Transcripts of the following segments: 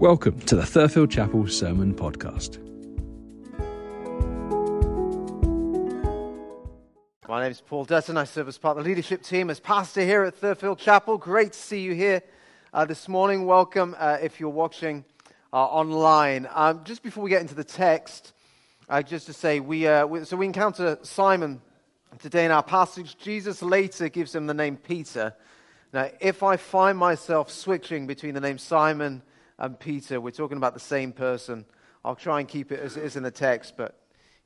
Welcome to the Thurfield Chapel Sermon Podcast. My name is Paul Dutton. I serve as part of the leadership team as pastor here at Thurfield Chapel. Great to see you here uh, this morning. Welcome uh, if you're watching uh, online. Um, just before we get into the text, uh, just to say, we, uh, we, so we encounter Simon today in our passage. Jesus later gives him the name Peter. Now, if I find myself switching between the name Simon and Peter, we're talking about the same person. I'll try and keep it as it is in the text, but,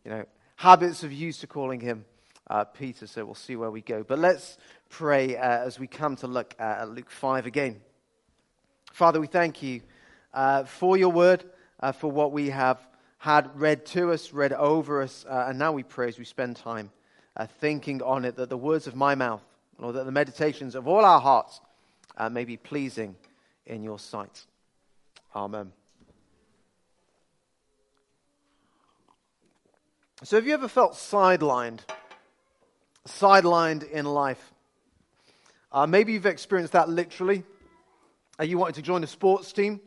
you know, habits of used to calling him uh, Peter, so we'll see where we go. But let's pray uh, as we come to look at Luke 5 again. Father, we thank you uh, for your word, uh, for what we have had read to us, read over us, uh, and now we pray as we spend time thinking on it that the words of my mouth, or that the meditations of all our hearts may be pleasing in your sight. Amen. So, have you ever felt sidelined? Sidelined in life? Uh, maybe you've experienced that literally. Uh, you wanted to join a sports team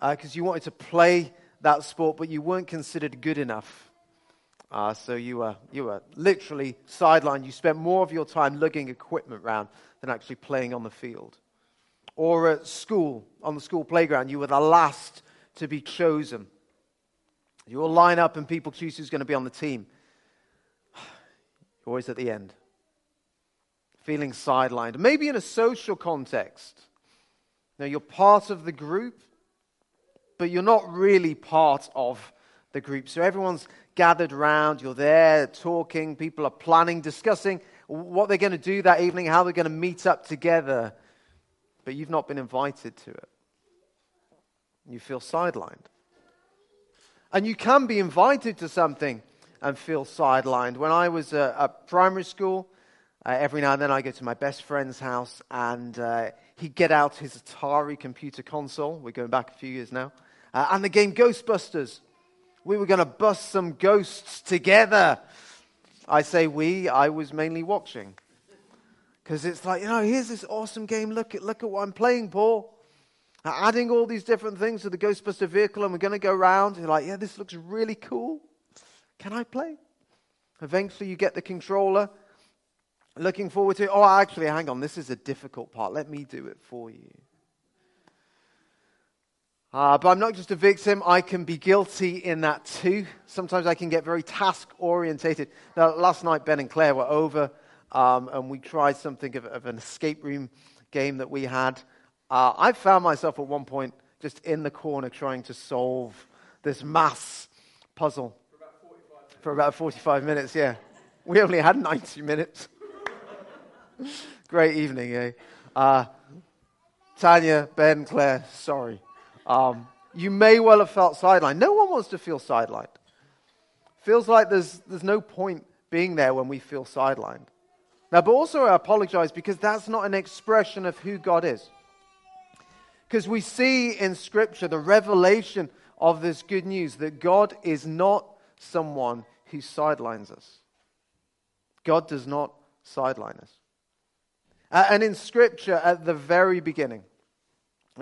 because uh, you wanted to play that sport, but you weren't considered good enough. Uh, so you were, you were literally sidelined. You spent more of your time lugging equipment around than actually playing on the field or at school, on the school playground, you were the last to be chosen. You all line up and people choose who's going to be on the team. You're always at the end, feeling sidelined. Maybe in a social context. Now, you're part of the group, but you're not really part of the group. So everyone's gathered around, you're there talking, people are planning, discussing what they're going to do that evening, how they're going to meet up together but you've not been invited to it. You feel sidelined. And you can be invited to something and feel sidelined. When I was uh, at primary school, uh, every now and then I go to my best friend's house and uh, he'd get out his Atari computer console. We're going back a few years now. Uh, and the game Ghostbusters. We were going to bust some ghosts together. I say we, I was mainly watching. Because it's like, you know, here's this awesome game. Look at, look at what I'm playing, Paul. Adding all these different things to the Ghostbuster vehicle, and we're going to go around. You're like, yeah, this looks really cool. Can I play? Eventually, you get the controller. Looking forward to it. Oh, actually, hang on. This is a difficult part. Let me do it for you. Uh, but I'm not just a victim. I can be guilty in that too. Sometimes I can get very task orientated. Now, last night, Ben and Claire were over um, and we tried something of, of, an escape room game that we had. Uh, I found myself at one point just in the corner trying to solve this mass puzzle for about 45 for about 45 minutes. Yeah, we only had 90 minutes. Great evening, eh? Uh, Tanya, Ben, Claire, sorry. Um, you may well have felt sidelined. No one wants to feel sidelined. Feels like there's, there's no point being there when we feel sidelined. Now, but also I apologize because that's not an expression of who God is. Because we see in Scripture the revelation of this good news that God is not someone who sidelines us. God does not sideline us. Uh, and in Scripture, at the very beginning,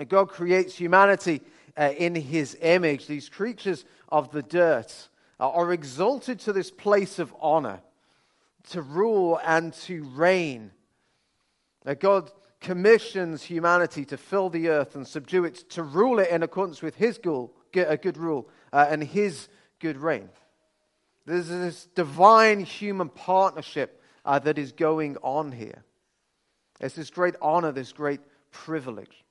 God creates humanity uh, in his image. These creatures of the dirt uh, are exalted to this place of honor to rule and to reign. Now, God commissions humanity to fill the earth and subdue it, to rule it in accordance with His good, a good rule uh, and His good reign. There's this divine human partnership uh, that is going on here. It's this great honor, this great privilege.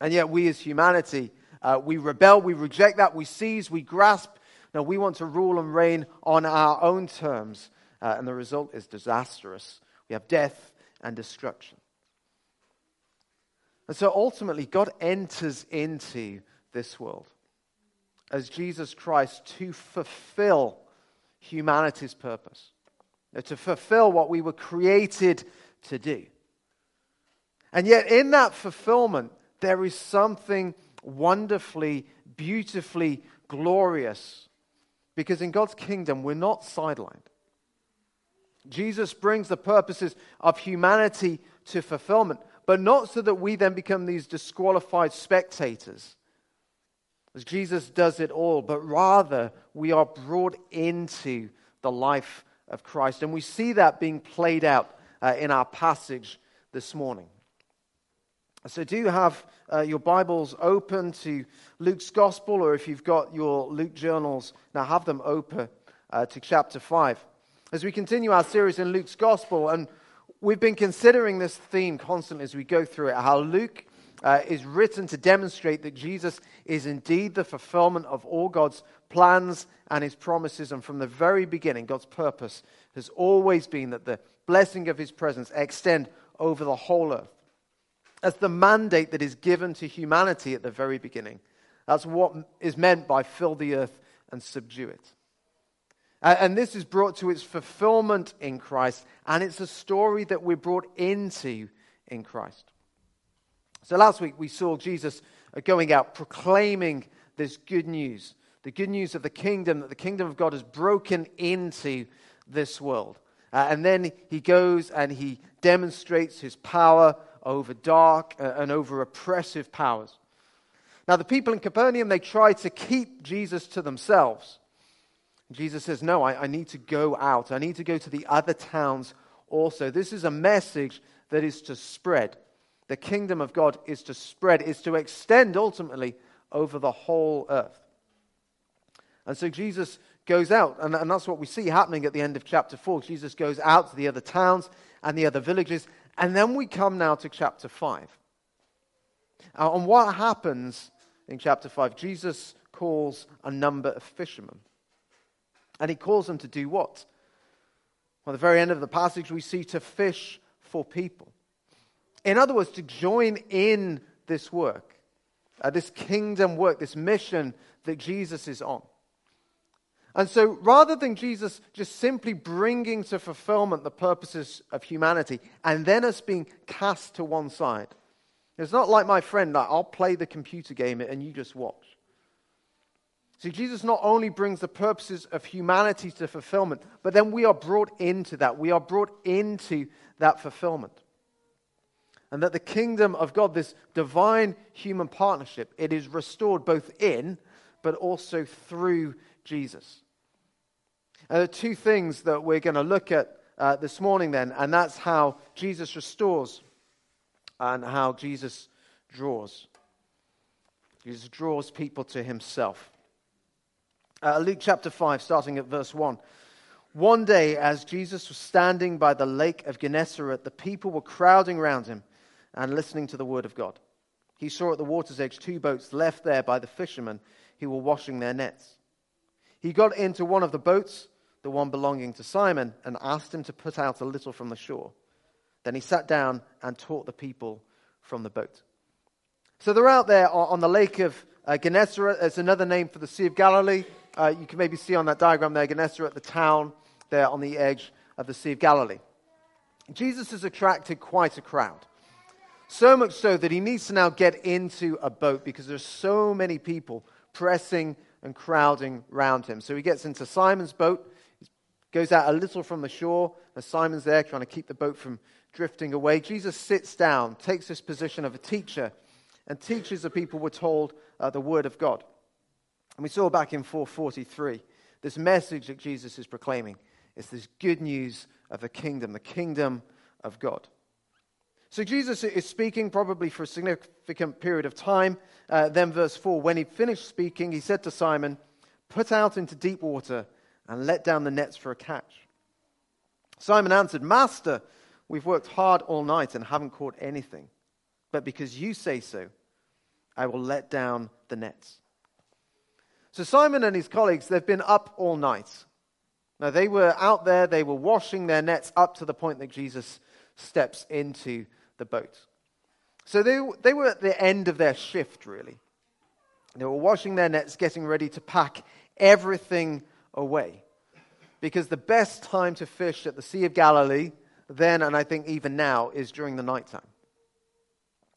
And yet, we as humanity, uh, we rebel, we reject that, we seize, we grasp. Now, we want to rule and reign on our own terms uh, and the result is disastrous. We have death and destruction. And so ultimately, God enters into this world as Jesus Christ to fulfill humanity's purpose, to fulfill what we were created to do. And yet, in that fulfillment, there is something wonderfully, beautifully glorious. Because in God's kingdom, we're not sidelined. Jesus brings the purposes of humanity to fulfillment, but not so that we then become these disqualified spectators as Jesus does it all, but rather we are brought into the life of Christ. And we see that being played out uh, in our passage this morning. So, do you have uh, your Bibles open to Luke's Gospel, or if you've got your Luke journals, now have them open uh, to chapter 5. As we continue our series in Luke's Gospel, and we've been considering this theme constantly as we go through it how Luke uh, is written to demonstrate that Jesus is indeed the fulfillment of all God's plans and his promises. And from the very beginning, God's purpose has always been that the blessing of his presence extend over the whole earth. That's the mandate that is given to humanity at the very beginning. That's what is meant by fill the earth and subdue it. And this is brought to its fulfillment in Christ, and it's a story that we're brought into in Christ. So last week we saw Jesus going out proclaiming this good news the good news of the kingdom, that the kingdom of God has broken into this world. Uh, and then he goes and he demonstrates his power over dark uh, and over oppressive powers. Now, the people in Capernaum, they try to keep Jesus to themselves. Jesus says, No, I, I need to go out. I need to go to the other towns also. This is a message that is to spread. The kingdom of God is to spread, is to extend ultimately over the whole earth. And so Jesus goes out, and, and that's what we see happening at the end of chapter 4. Jesus goes out to the other towns and the other villages. And then we come now to chapter 5. Uh, and what happens in chapter 5? Jesus calls a number of fishermen. And he calls them to do what? Well, at the very end of the passage, we see to fish for people. In other words, to join in this work, uh, this kingdom work, this mission that Jesus is on. And so rather than Jesus just simply bringing to fulfillment the purposes of humanity and then us being cast to one side, it's not like my friend, like, I'll play the computer game and you just watch. See, Jesus not only brings the purposes of humanity to fulfillment, but then we are brought into that. We are brought into that fulfillment. And that the kingdom of God, this divine human partnership, it is restored both in, but also through Jesus. And there are two things that we're going to look at uh, this morning, then, and that's how Jesus restores and how Jesus draws. Jesus draws people to himself. Uh, Luke chapter 5, starting at verse 1. One day, as Jesus was standing by the lake of Gennesaret, the people were crowding around him and listening to the word of God. He saw at the water's edge two boats left there by the fishermen who were washing their nets. He got into one of the boats the one belonging to Simon, and asked him to put out a little from the shore. Then he sat down and taught the people from the boat. So they're out there on the lake of uh, Gennesaret. It's another name for the Sea of Galilee. Uh, you can maybe see on that diagram there, Gennesaret, the town there on the edge of the Sea of Galilee. Jesus has attracted quite a crowd. So much so that he needs to now get into a boat because there's so many people pressing and crowding around him. So he gets into Simon's boat goes out a little from the shore and Simon's there trying to keep the boat from drifting away. Jesus sits down, takes this position of a teacher, and teaches the people, we're told, uh, the word of God. And we saw back in 443 this message that Jesus is proclaiming is this good news of the kingdom, the kingdom of God. So Jesus is speaking probably for a significant period of time. Uh, then, verse 4 when he finished speaking, he said to Simon, Put out into deep water and let down the nets for a catch. Simon answered, Master, we've worked hard all night and haven't caught anything. But because you say so, I will let down the nets. So Simon and his colleagues, they've been up all night. Now, they were out there, they were washing their nets up to the point that Jesus steps into the boat. So they, they were at the end of their shift, really. They were washing their nets, getting ready to pack everything away. Because the best time to fish at the Sea of Galilee, then and I think even now, is during the nighttime.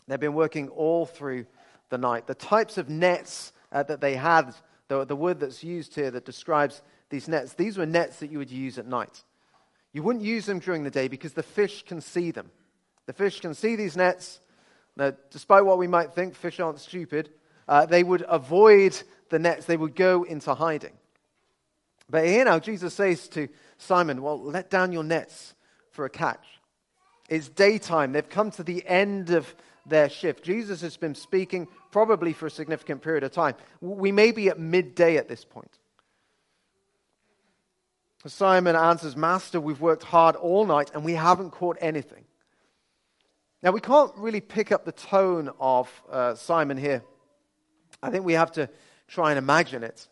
They've been working all through the night. The types of nets uh, that they had, the, the word that's used here that describes these nets, these were nets that you would use at night. You wouldn't use them during the day because the fish can see them. The fish can see these nets. Now, despite what we might think, fish aren't stupid. Uh, they would avoid the nets, they would go into hiding. But here now, Jesus says to Simon, Well, let down your nets for a catch. It's daytime. They've come to the end of their shift. Jesus has been speaking probably for a significant period of time. We may be at midday at this point. Simon answers, Master, we've worked hard all night and we haven't caught anything. Now, we can't really pick up the tone of uh, Simon here. I think we have to try and imagine it.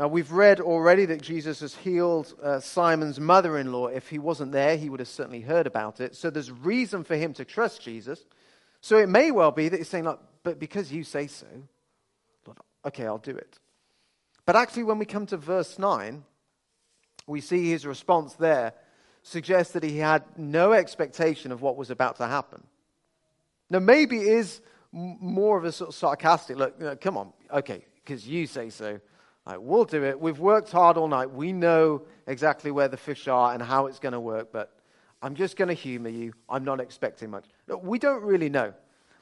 Now, we've read already that Jesus has healed uh, Simon's mother in law. If he wasn't there, he would have certainly heard about it. So there's reason for him to trust Jesus. So it may well be that he's saying, Look, but because you say so, Lord, okay, I'll do it. But actually, when we come to verse 9, we see his response there suggests that he had no expectation of what was about to happen. Now, maybe it is more of a sort of sarcastic look, you know, come on, okay, because you say so. Right, we'll do it. We've worked hard all night. We know exactly where the fish are and how it's going to work, but I'm just going to humor you. I'm not expecting much. we don't really know.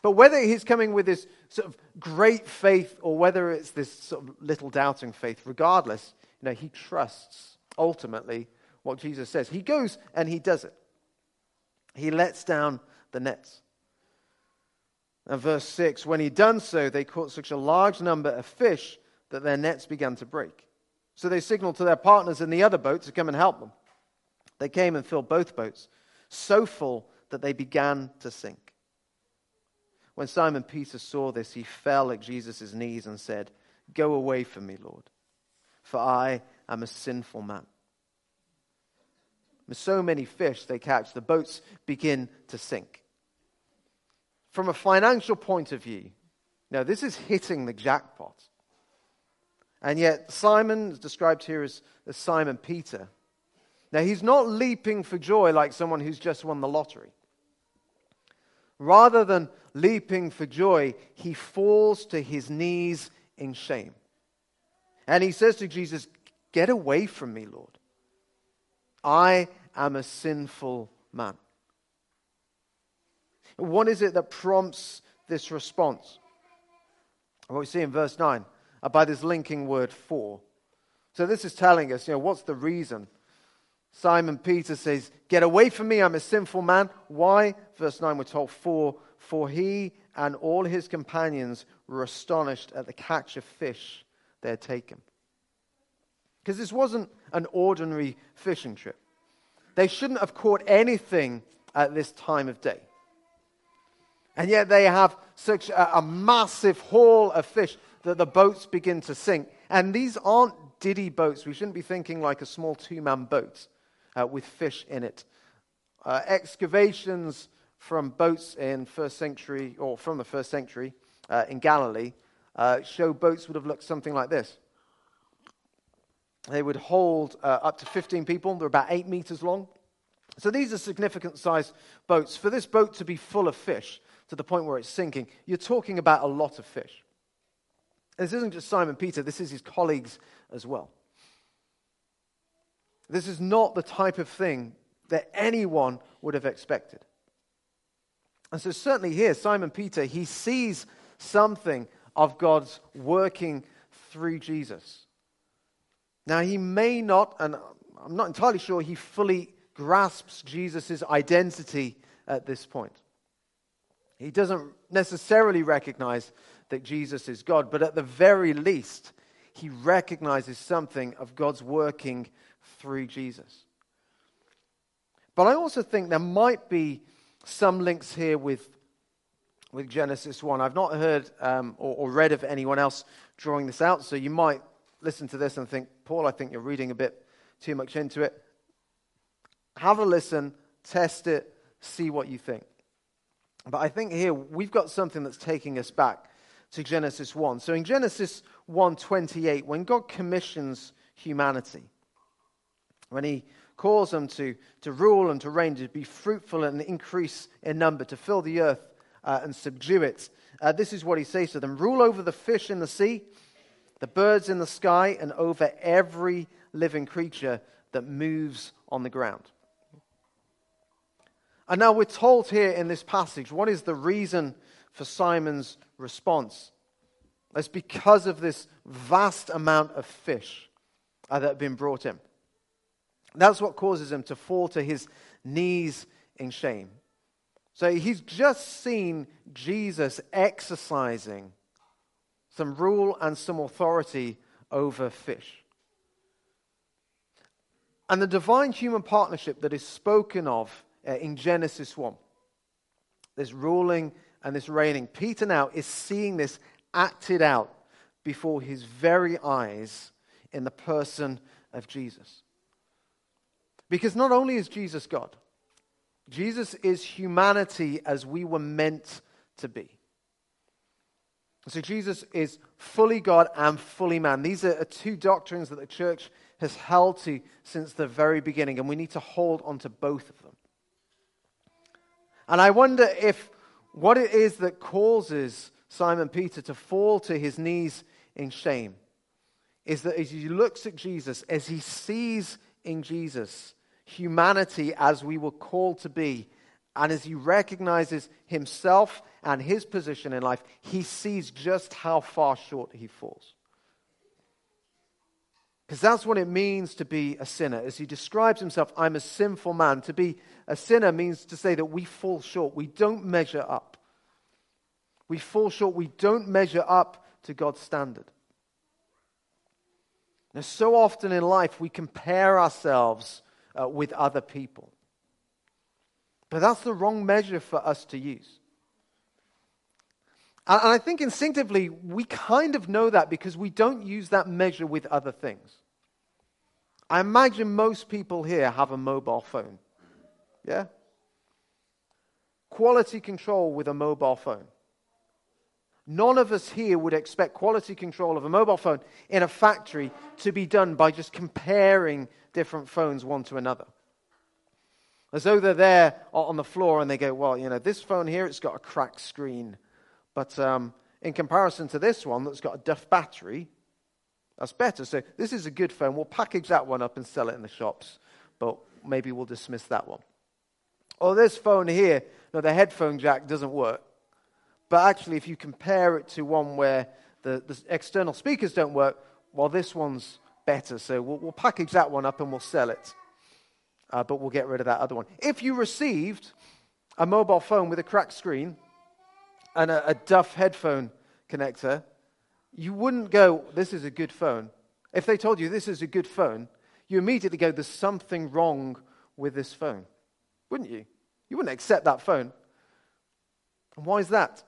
But whether he's coming with this sort of great faith or whether it's this sort of little doubting faith, regardless, you know, he trusts ultimately what Jesus says. He goes and he does it. He lets down the nets. And verse 6 when he'd done so, they caught such a large number of fish that their nets began to break. So they signaled to their partners in the other boat to come and help them. They came and filled both boats, so full that they began to sink. When Simon Peter saw this, he fell at Jesus' knees and said, Go away from me, Lord, for I am a sinful man. With so many fish they catch, the boats begin to sink. From a financial point of view, now this is hitting the jackpot. And yet, Simon is described here as, as Simon Peter. Now, he's not leaping for joy like someone who's just won the lottery. Rather than leaping for joy, he falls to his knees in shame. And he says to Jesus, Get away from me, Lord. I am a sinful man. What is it that prompts this response? What we see in verse 9 uh, Uh, by this linking word for. So this is telling us, you know, what's the reason? Simon Peter says, Get away from me, I'm a sinful man. Why? Verse 9, we're told, For, for he and all his companions were astonished at the catch of fish they had taken. Because this wasn't an ordinary fishing trip. They shouldn't have caught anything at this time of day. And yet they have such a, a massive haul of fish that the boats begin to sink. And these aren't diddy boats. We shouldn't be thinking like a small two man boat uh, with fish in it. Uh, excavations from boats in first century, or from the first century uh, in Galilee, uh, show boats would have looked something like this. They would hold uh, up to 15 people. They're about eight meters long. So these are significant sized boats. For this boat to be full of fish to the point where it's sinking, you're talking about a lot of fish. This isn't just Simon Peter, this is his colleagues as well. This is not the type of thing that anyone would have expected. And so, certainly here, Simon Peter, he sees something of God's working through Jesus. Now, he may not, and I'm not entirely sure he fully grasps Jesus' identity at this point. He doesn't necessarily recognize that Jesus is God, but at the very least, he recognizes something of God's working through Jesus. But I also think there might be some links here with, with Genesis 1. I've not heard um, or, or read of anyone else drawing this out, so you might listen to this and think, Paul, I think you're reading a bit too much into it. Have a listen, test it, see what you think. But I think here we've got something that's taking us back to Genesis 1. So in Genesis 1:28, when God commissions humanity, when he calls them to, to rule and to reign, to be fruitful and increase in number, to fill the earth uh, and subdue it, uh, this is what he says to them Rule over the fish in the sea the birds in the sky, and over every living creature that moves on the ground. And now we're told here in this passage what is the reason for Simon's response. It's because of this vast amount of fish uh, that have been brought in. That's what causes him to fall to his knees in shame. So he's just seen Jesus exercising some rule and some authority over fish. And the divine human partnership that is spoken of uh, in Genesis 1, this ruling and this reigning, Peter now is seeing this acted out before his very eyes in the person of Jesus. Because not only is Jesus God, Jesus is humanity as we were meant to be. So Jesus is fully God and fully man. These are two doctrines that the church has held to since the very beginning, and we need to hold on to both of them. And I wonder if what it is that causes Simon Peter to fall to his knees in shame is that as he looks at Jesus, as he sees in Jesus humanity as we were called to be, and as he recognizes himself and his position in life, he sees just how far short he falls. Because that's what it means to be a sinner. As he describes himself, I'm a sinful man. To be a sinner means to say that we fall short. We don't measure up. We fall short. We don't measure up to God's standard. Now, so often in life, we compare ourselves uh, with other people. But that's the wrong measure for us to use. And, and I think instinctively, we kind of know that because we don't use that measure with other things. I imagine most people here have a mobile phone. Yeah? Quality control with a mobile phone. None of us here would expect quality control of a mobile phone in a factory to be done by just comparing different phones one to another. As though they're there on the floor and they go, well, you know, this phone here, it's got a cracked screen. But um, in comparison to this one that's got a duff battery, that's better. So this is a good phone. We'll package that one up and sell it in the shops. But maybe we'll dismiss that one. Or this phone here, no, the headphone jack doesn't work. But actually, if you compare it to one where the, the external speakers don't work, well, this one's better. So we'll, we'll package that one up and we'll sell it. Uh, but we'll get rid of that other one. If you received a mobile phone with a cracked screen and a, a Duff headphone connector, you wouldn't go, This is a good phone. If they told you this is a good phone, you immediately go, There's something wrong with this phone. Wouldn't you? You wouldn't accept that phone. And why is that?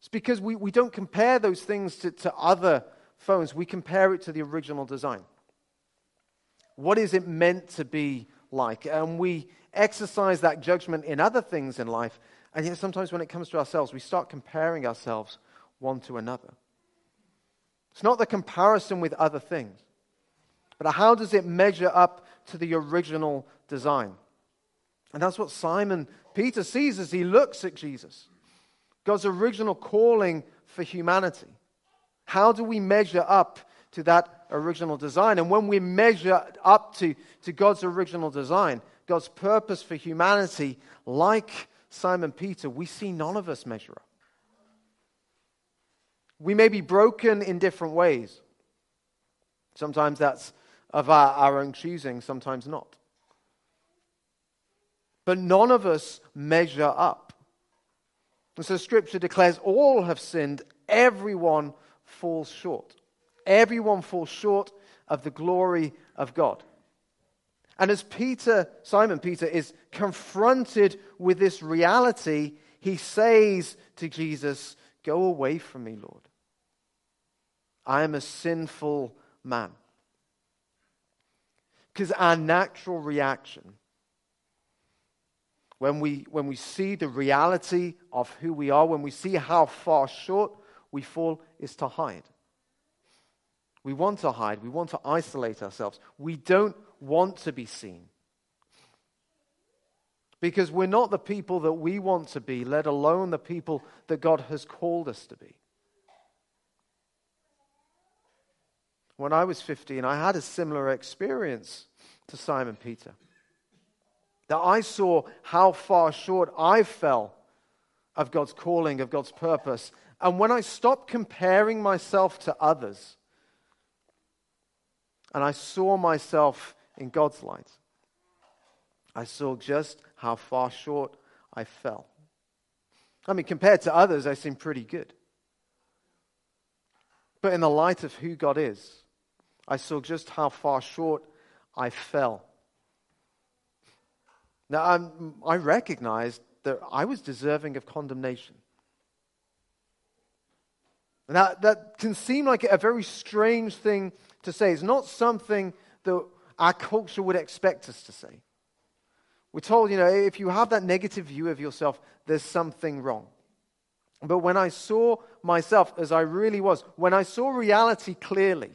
It's because we, we don't compare those things to, to other phones, we compare it to the original design. What is it meant to be like? And we exercise that judgment in other things in life. And yet, sometimes when it comes to ourselves, we start comparing ourselves one to another. It's not the comparison with other things, but how does it measure up to the original design? And that's what Simon Peter sees as he looks at Jesus. God's original calling for humanity. How do we measure up to that original design? And when we measure up to, to God's original design, God's purpose for humanity, like Simon Peter, we see none of us measure up. We may be broken in different ways. Sometimes that's of our, our own choosing, sometimes not. But none of us measure up. And so Scripture declares all have sinned, everyone falls short. Everyone falls short of the glory of God. And as Peter, Simon Peter, is confronted with this reality, he says to Jesus, Go away from me, Lord. I am a sinful man. Because our natural reaction when we, when we see the reality of who we are, when we see how far short we fall, is to hide. We want to hide. We want to isolate ourselves. We don't want to be seen. Because we're not the people that we want to be, let alone the people that God has called us to be. When I was 15, I had a similar experience to Simon Peter that I saw how far short I fell of God's calling, of God's purpose, And when I stopped comparing myself to others and I saw myself in God's light, I saw just how far short I fell. I mean, compared to others, I seem pretty good. But in the light of who God is, I saw just how far short I fell. Now, I'm, i recognized that I was deserving of condemnation. That, that can seem like a very strange thing to say. It's not something that our culture would expect us to say. We're told, you know, if you have that negative view of yourself, there's something wrong. But when I saw myself as I really was, when I saw reality clearly,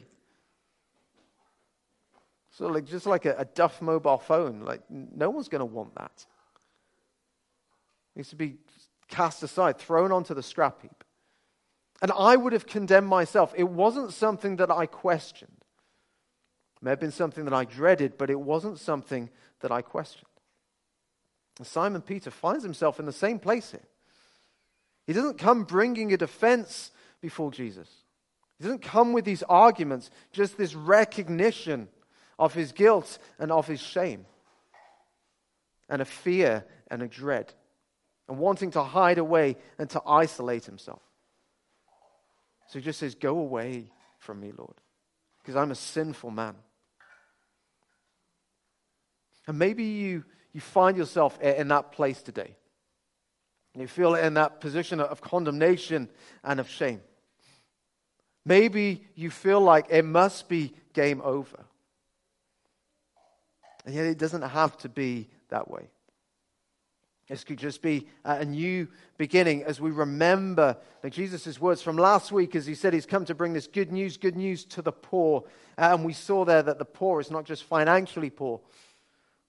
so like just like a, a Duff mobile phone, like no one's going to want that. It needs to be cast aside, thrown onto the scrap heap. And I would have condemned myself. It wasn't something that I questioned. It may have been something that I dreaded, but it wasn't something that I questioned. Simon Peter finds himself in the same place here. He doesn't come bringing a defense before Jesus. He doesn't come with these arguments, just this recognition of his guilt and of his shame, and a fear and a dread, and wanting to hide away and to isolate himself. So he just says, Go away from me, Lord, because I'm a sinful man. And maybe you you find yourself in that place today. You feel in that position of condemnation and of shame. Maybe you feel like it must be game over. And yet it doesn't have to be that way. This could just be a new beginning as we remember like Jesus' words from last week as he said he's come to bring this good news, good news to the poor. Uh, and we saw there that the poor is not just financially poor,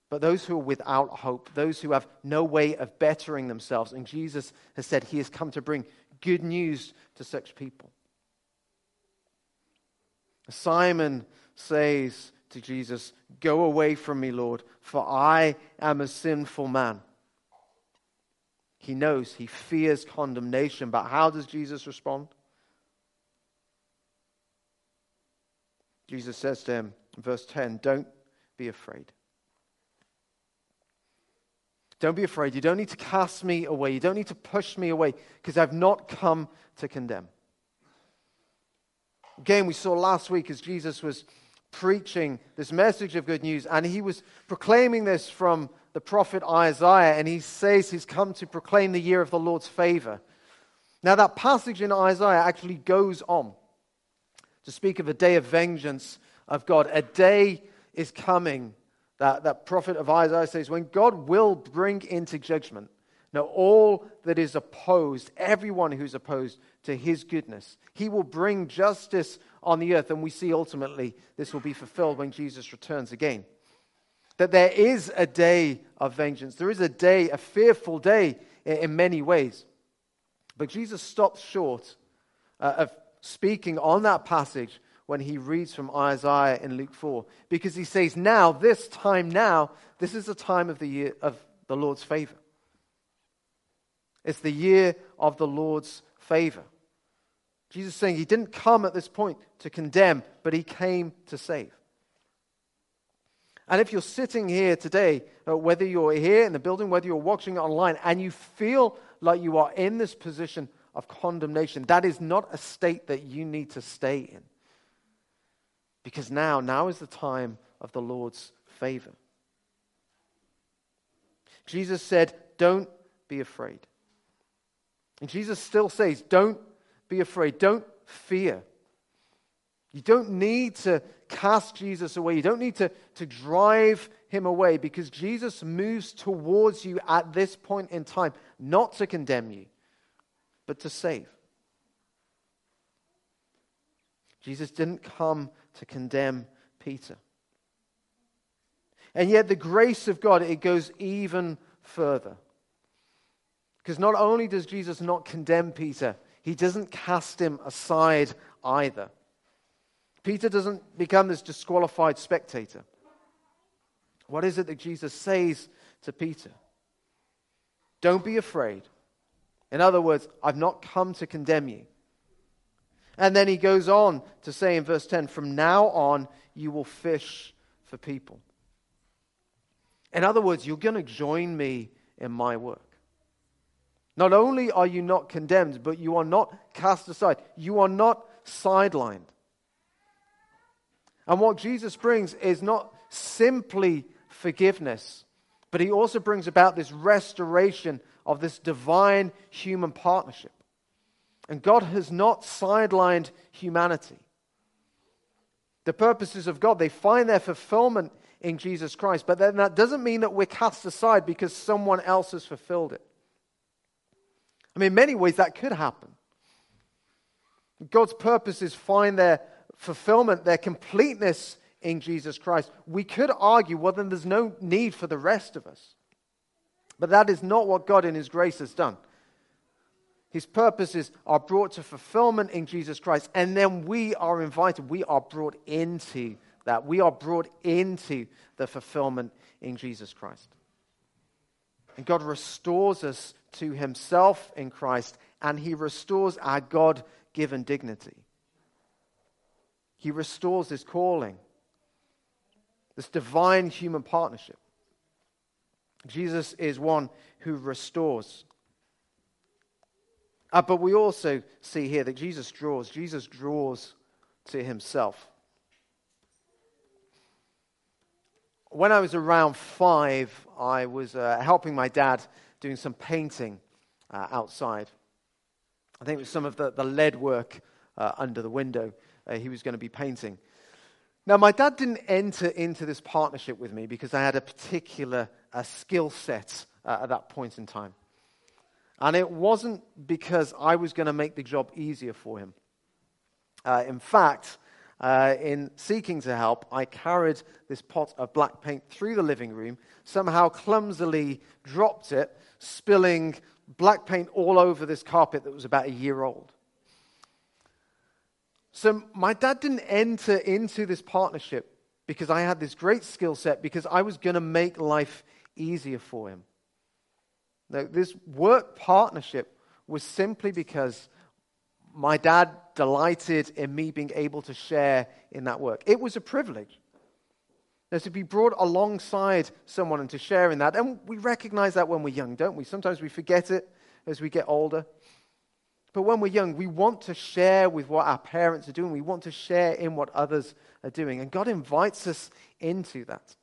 but those who are without hope, those who have no way of bettering themselves. And Jesus has said he has come to bring good news to such people. Simon says to Jesus, Go away from me, Lord, for I am a sinful man. He knows, he fears condemnation, but how does Jesus respond? Jesus says to him, verse 10, Don't be afraid. Don't be afraid. You don't need to cast me away. You don't need to push me away because I've not come to condemn. Again, we saw last week as Jesus was preaching this message of good news, and he was proclaiming this from the prophet Isaiah, and he says he's come to proclaim the year of the Lord's favor. Now, that passage in Isaiah actually goes on to speak of a day of vengeance of God. A day is coming that, that prophet of Isaiah says, when God will bring into judgment now all that is opposed, everyone who's opposed to his goodness, he will bring justice on the earth. And we see ultimately this will be fulfilled when Jesus returns again. That there is a day of vengeance. There is a day, a fearful day in, many ways. But Jesus stops short uh, of speaking on that passage when he reads from Isaiah in Luke 4 because he says, Now, this time now, this is the time of the year of the Lord's favor. It's the year of the Lord's favor. Jesus is saying he didn't come at this point to condemn, but he came to save. And if you're sitting here today, uh, whether you're here in the building, whether you're watching online, and you feel like you are in this position of condemnation, that is not a state that you need to stay in. Because now, now is the time of the Lord's favor. Jesus said, Don't be afraid. And Jesus still says, Don't be afraid. Don't fear. You don't need to cast Jesus away. You don't need to, to drive him away because Jesus moves towards you at this point in time, not to condemn you, but to save. Jesus didn't come to condemn Peter. And yet, the grace of God, it goes even further. Because not only does Jesus not condemn Peter, he doesn't cast him aside either. Peter doesn't become this disqualified spectator. What is it that Jesus says to Peter? Don't be afraid. In other words, I've not come to condemn you. And then he goes on to say in verse 10 From now on, you will fish for people. In other words, you're going to join me in my work. Not only are you not condemned, but you are not cast aside. You are not sidelined. And what Jesus brings is not simply forgiveness, but he also brings about this restoration of this divine human partnership. And God has not sidelined humanity. The purposes of God, they find their fulfillment in Jesus Christ, but then that doesn't mean that we're cast aside because someone else has fulfilled it. I mean, in many ways, that could happen. God's purposes find their fulfillment, their completeness in Jesus Christ. We could argue, well, then there's no need for the rest of us. But that is not what God in His grace has done. His purposes are brought to fulfillment in Jesus Christ, and then we are invited, we are brought into that. We are brought into the fulfillment in Jesus Christ. And God restores us to Himself in Christ, and He restores our God given dignity. He restores His calling, this divine human partnership. Jesus is one who restores. Uh, but we also see here that Jesus draws. Jesus draws to himself. When I was around five, I was uh, helping my dad doing some painting uh, outside. I think it was some of the, the lead work uh, under the window uh, he was going to be painting. Now, my dad didn't enter into this partnership with me because I had a particular uh, skill set uh, at that point in time. And it wasn't because I was going to make the job easier for him. In fact, uh, in seeking to help, I carried this pot of black paint through the living room, somehow clumsily dropped it, spilling black paint all over this carpet that was about a year old. So my dad didn't enter into this partnership because I had this great skill set, because I was going to make life easier for him. Now, this work partnership was simply because my dad delighted in me being able to share in that work. It was a privilege. Now, to be brought alongside someone and to share in that. And we recognize that when we're young, don't we? Sometimes we forget it as we get older. But when we're young, we want to share with what our parents are doing. We want to share in what others are doing. And God invites us into that.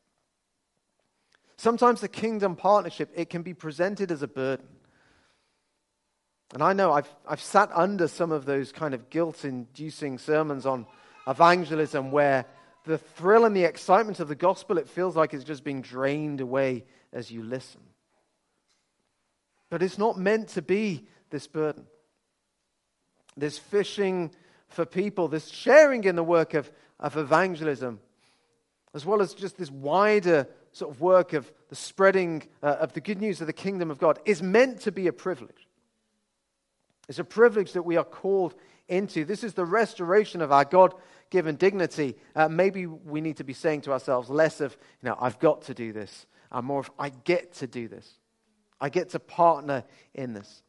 Sometimes the kingdom partnership, it can be presented as a burden. And I know I've, I've sat under some of those kind of guilt inducing sermons on evangelism where the thrill and the excitement of the gospel, it feels like it's just being drained away as you listen. But it's not meant to be this burden this fishing for people, this sharing in the work of, of evangelism, as well as just this wider sort of work of the spreading uh, of the good news of the kingdom of God, is meant to be a privilege. It's a privilege that we are called into. This is the restoration of our God given dignity. Uh, maybe we need to be saying to ourselves less of, you know, I've got to do this, and more of, I get to do this. I get to partner in this.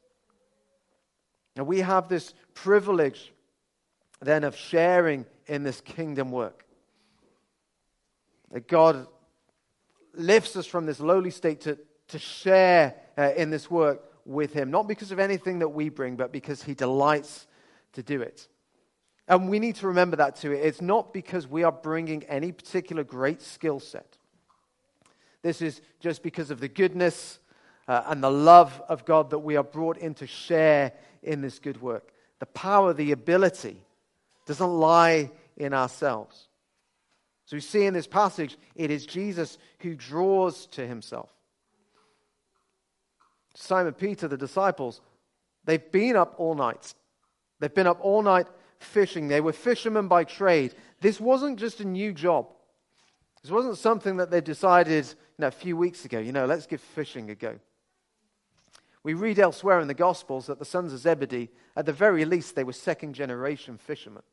And we have this privilege then of sharing in this kingdom work. That God lifts us from this lowly state to, to share uh, in this work with Him, not because of anything that we bring, but because He delights to do it. And we need to remember that too. It's not because we are bringing any particular great skill set. This is just because of the goodness uh, and the love of God that we are brought in to share in this good work. The power, the ability doesn't lie in ourselves. So we see in this passage, it is Jesus who draws to himself. Simon Peter, the disciples, they've been up all night. They've been up all night fishing. They were fishermen by trade. This wasn't just a new job. This wasn't something that they decided you know, a few weeks ago, you know, let's give fishing a go. We read elsewhere in the Gospels that the sons of Zebedee, at the very least, they were second generation fishermen.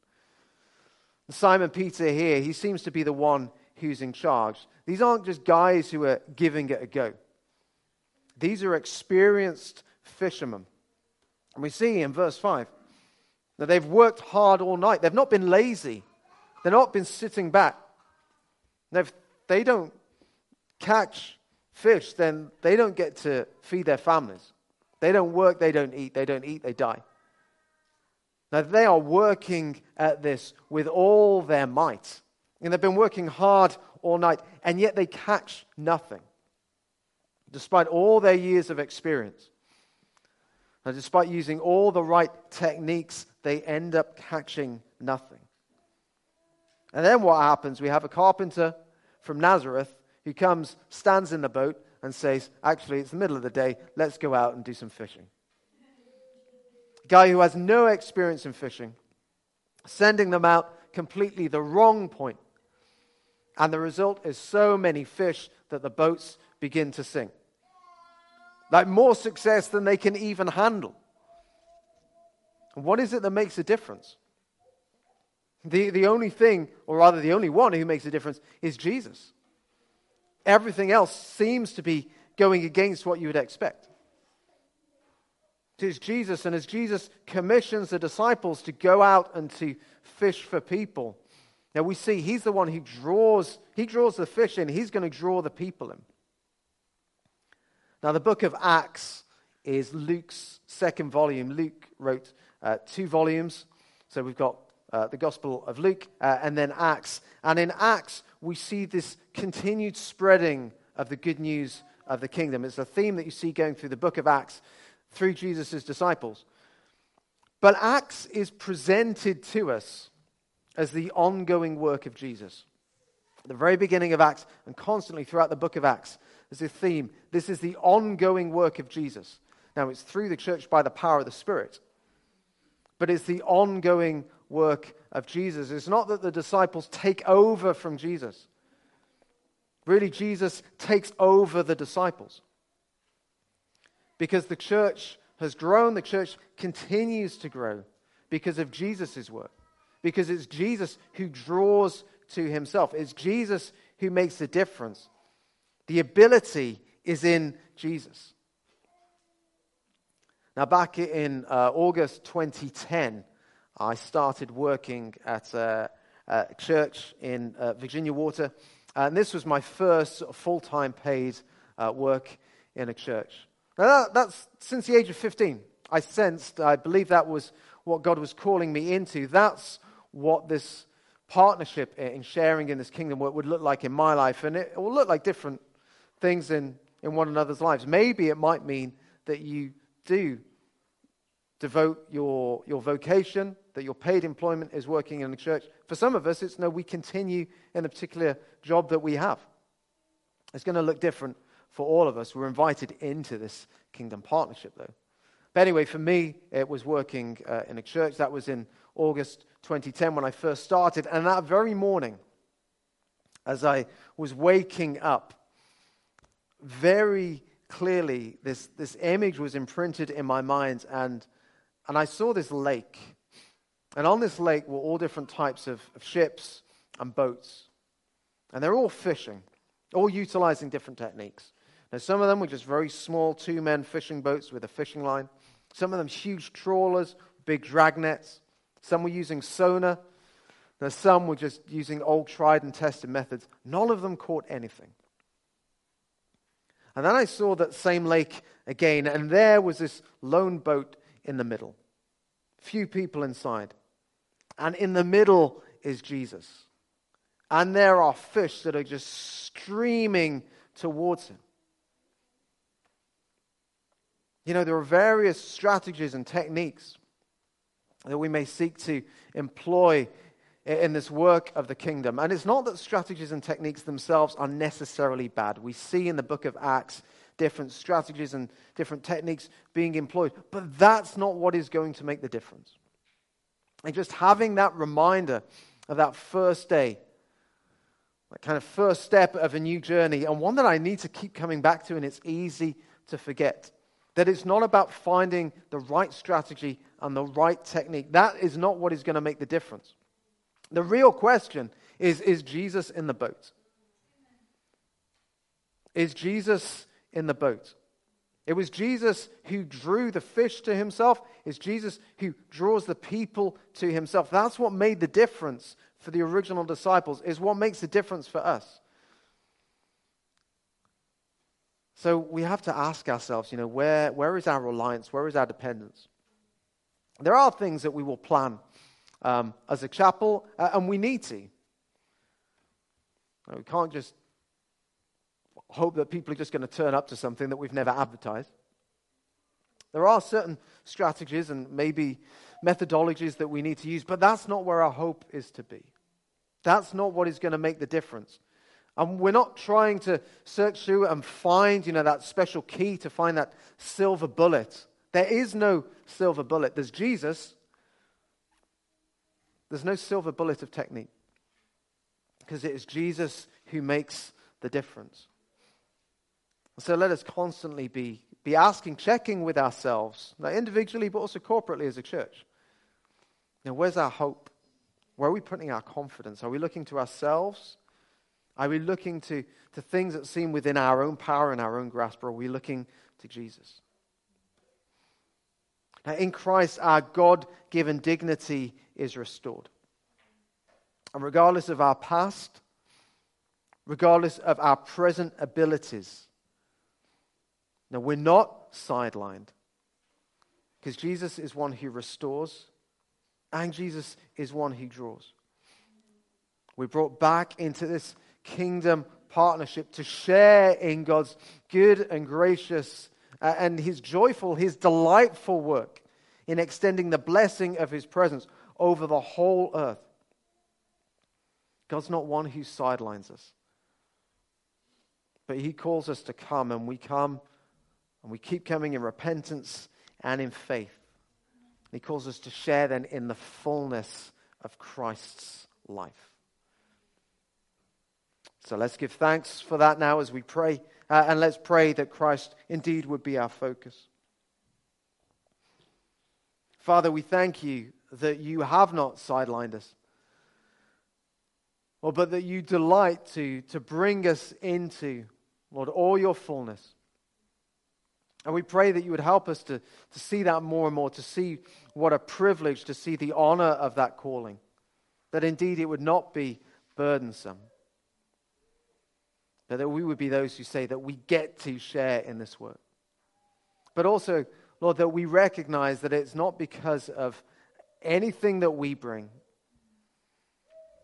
Simon Peter here, he seems to be the one who's in charge. These aren't just guys who are giving it a go, these are experienced fishermen. And we see in verse 5 that they've worked hard all night. They've not been lazy, they've not been sitting back. If they don't catch fish, then they don't get to feed their families. They don't work, they don't eat. They don't eat, they die. Now, they are working at this with all their might. And they've been working hard all night, and yet they catch nothing, despite all their years of experience. And despite using all the right techniques, they end up catching nothing. And then what happens? We have a carpenter from Nazareth who comes, stands in the boat, and says, Actually, it's the middle of the day, let's go out and do some fishing A guy who has no experience in fishing, sending them out completely the wrong point. And the result is so many fish that the boats begin to sink. Like more success than they can even handle. And what is it that makes a difference? The, the only thing, or rather the only one who makes a difference, is Jesus. Everything else seems to be going against what you would expect It's Jesus, and as Jesus commissions the disciples to go out and to fish for people, now we see he's the one who draws, he draws the fish in, he's going to draw the people in. Now, the book of Acts is Luke's second volume. Luke wrote uh, two volumes. So we've got uh, the Gospel of Luke uh, and then Acts. And in Acts, we see this continued spreading of the good news of the kingdom. It's a theme that you see going through the book of Acts through Jesus' disciples. But Acts is presented to us as the ongoing work of Jesus. At the very beginning of Acts and constantly throughout the book of Acts, there's a theme. This is the ongoing work of Jesus. Now, it's through the church by the power of the Spirit, but it's the ongoing work of Jesus. It's not that the disciples take over from Jesus. Really, Jesus takes over the disciples because the church has grown, the church continues to grow because of Jesus' work. Because it's Jesus who draws to himself, it's Jesus who makes the difference. The ability is in Jesus. Now, back in uh, August 2010, I started working at a, a church in uh, Virginia Water, and this was my first full time paid uh, work in a church. Now, that, that's since the age of 15. I sensed, I believe that was what God was calling me into. That's what this partnership in sharing in this kingdom work would look like in my life. And it will look like different things in, in one another's lives. Maybe it might mean that you do devote your, your vocation, that your paid employment is working in the church. For some of us, it's no, we continue in the particular job that we have. It's going to look different for all of us. We're invited into this kingdom partnership, though. But anyway, for me, it was working uh, in a church. That was in August 2010 when I first started. And that very morning, as I was waking up, very clearly this, this image was imprinted in my mind. And, and I saw this lake. And on this lake were all different types of, of ships and boats. And they're all fishing, all utilizing different techniques. Now, some of them were just very small two men fishing boats with a fishing line. Some of them huge trawlers, big drag nets. Some were using sonar. Now, some were just using old tried and tested methods. None of them caught anything. And then I saw that same lake again, and there was this lone boat in the middle. Few people inside. And in the middle is Jesus. And there are fish that are just streaming towards him. You know, there are various strategies and techniques that we may seek to employ in this work of the kingdom. And it's not that strategies and techniques themselves are necessarily bad. We see in the book of Acts different strategies and different techniques being employed, but that's not what is going to make the difference. And just having that reminder of that first day, that kind of first step of a new journey, and one that I need to keep coming back to, and it's easy to forget. That it's not about finding the right strategy and the right technique. That is not what is going to make the difference. The real question is Is Jesus in the boat? Is Jesus in the boat? It was Jesus who drew the fish to himself. It's Jesus who draws the people to himself. That's what made the difference for the original disciples, is what makes the difference for us. So we have to ask ourselves, you know, where, where is our reliance? Where is our dependence? There are things that we will plan um, as a chapel, uh, and we need to. We can't just hope that people are just going to turn up to something that we've never advertised. There are certain strategies and maybe methodologies that we need to use, but that's not where our hope is to be. That's not what is going to make the difference. And we're not trying to search through and find, you know, that special key to find that silver bullet. There is no silver bullet. There's Jesus. There's no silver bullet of technique. Because it is Jesus who makes the difference. So let us constantly be, be asking, checking with ourselves, not individually, but also corporately as a church. Now, where's our hope? Where are we putting our confidence? Are we looking to ourselves? Are we looking to, to things that seem within our own power and our own grasp, or are we looking to Jesus? Now, in Christ, our God given dignity is restored. And regardless of our past, regardless of our present abilities, now we're not sidelined because Jesus is one who restores and Jesus is one who draws. We're brought back into this kingdom partnership to share in God's good and gracious uh, and his joyful, his delightful work in extending the blessing of his presence over the whole earth. God's not one who sidelines us, but he calls us to come, and we come and we keep coming in repentance and in faith. He calls us to share then in the fullness of Christ's life. So let's give thanks for that now as we pray. Uh, and let's pray that Christ indeed would be our focus. Father, we thank you that you have not sidelined us, Lord, but that you delight to, to bring us into, Lord, all your fullness. And we pray that you would help us to, to see that more and more, to see what a privilege, to see the honor of that calling, that indeed it would not be burdensome that we would be those who say that we get to share in this work. But also, Lord, that we recognize that it's not because of anything that we bring.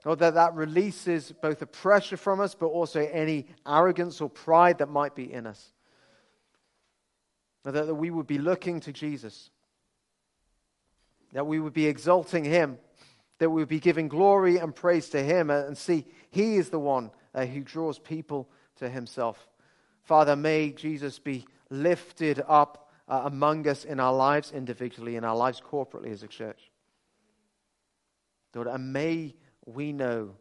Lord, that that releases both the pressure from us, but also any arrogance or pride that might be in us. That, that we would be looking to Jesus. That we would be exalting him. That we would be giving glory and praise to him and see he is the one uh, who draws people to himself. Father, may Jesus be lifted up uh, among us in our lives individually, in our lives corporately as a church. Lord, and may we know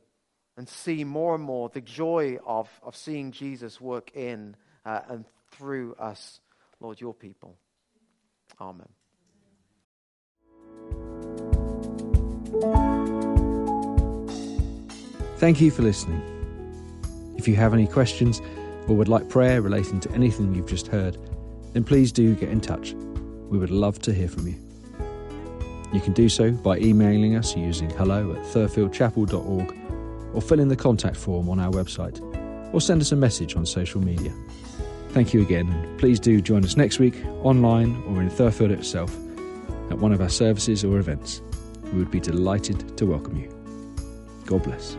and see more and more the joy of, of seeing Jesus work in uh, and through us, Lord, your people. Amen. Thank you for listening. If you have any questions or would like prayer relating to anything you've just heard, then please do get in touch. We would love to hear from you. You can do so by emailing us using hello at thurfieldchapel.org or fill in the contact form on our website or send us a message on social media. Thank you again, and please do join us next week online or in Thurfield itself at one of our services or events. We would be delighted to welcome you. God bless.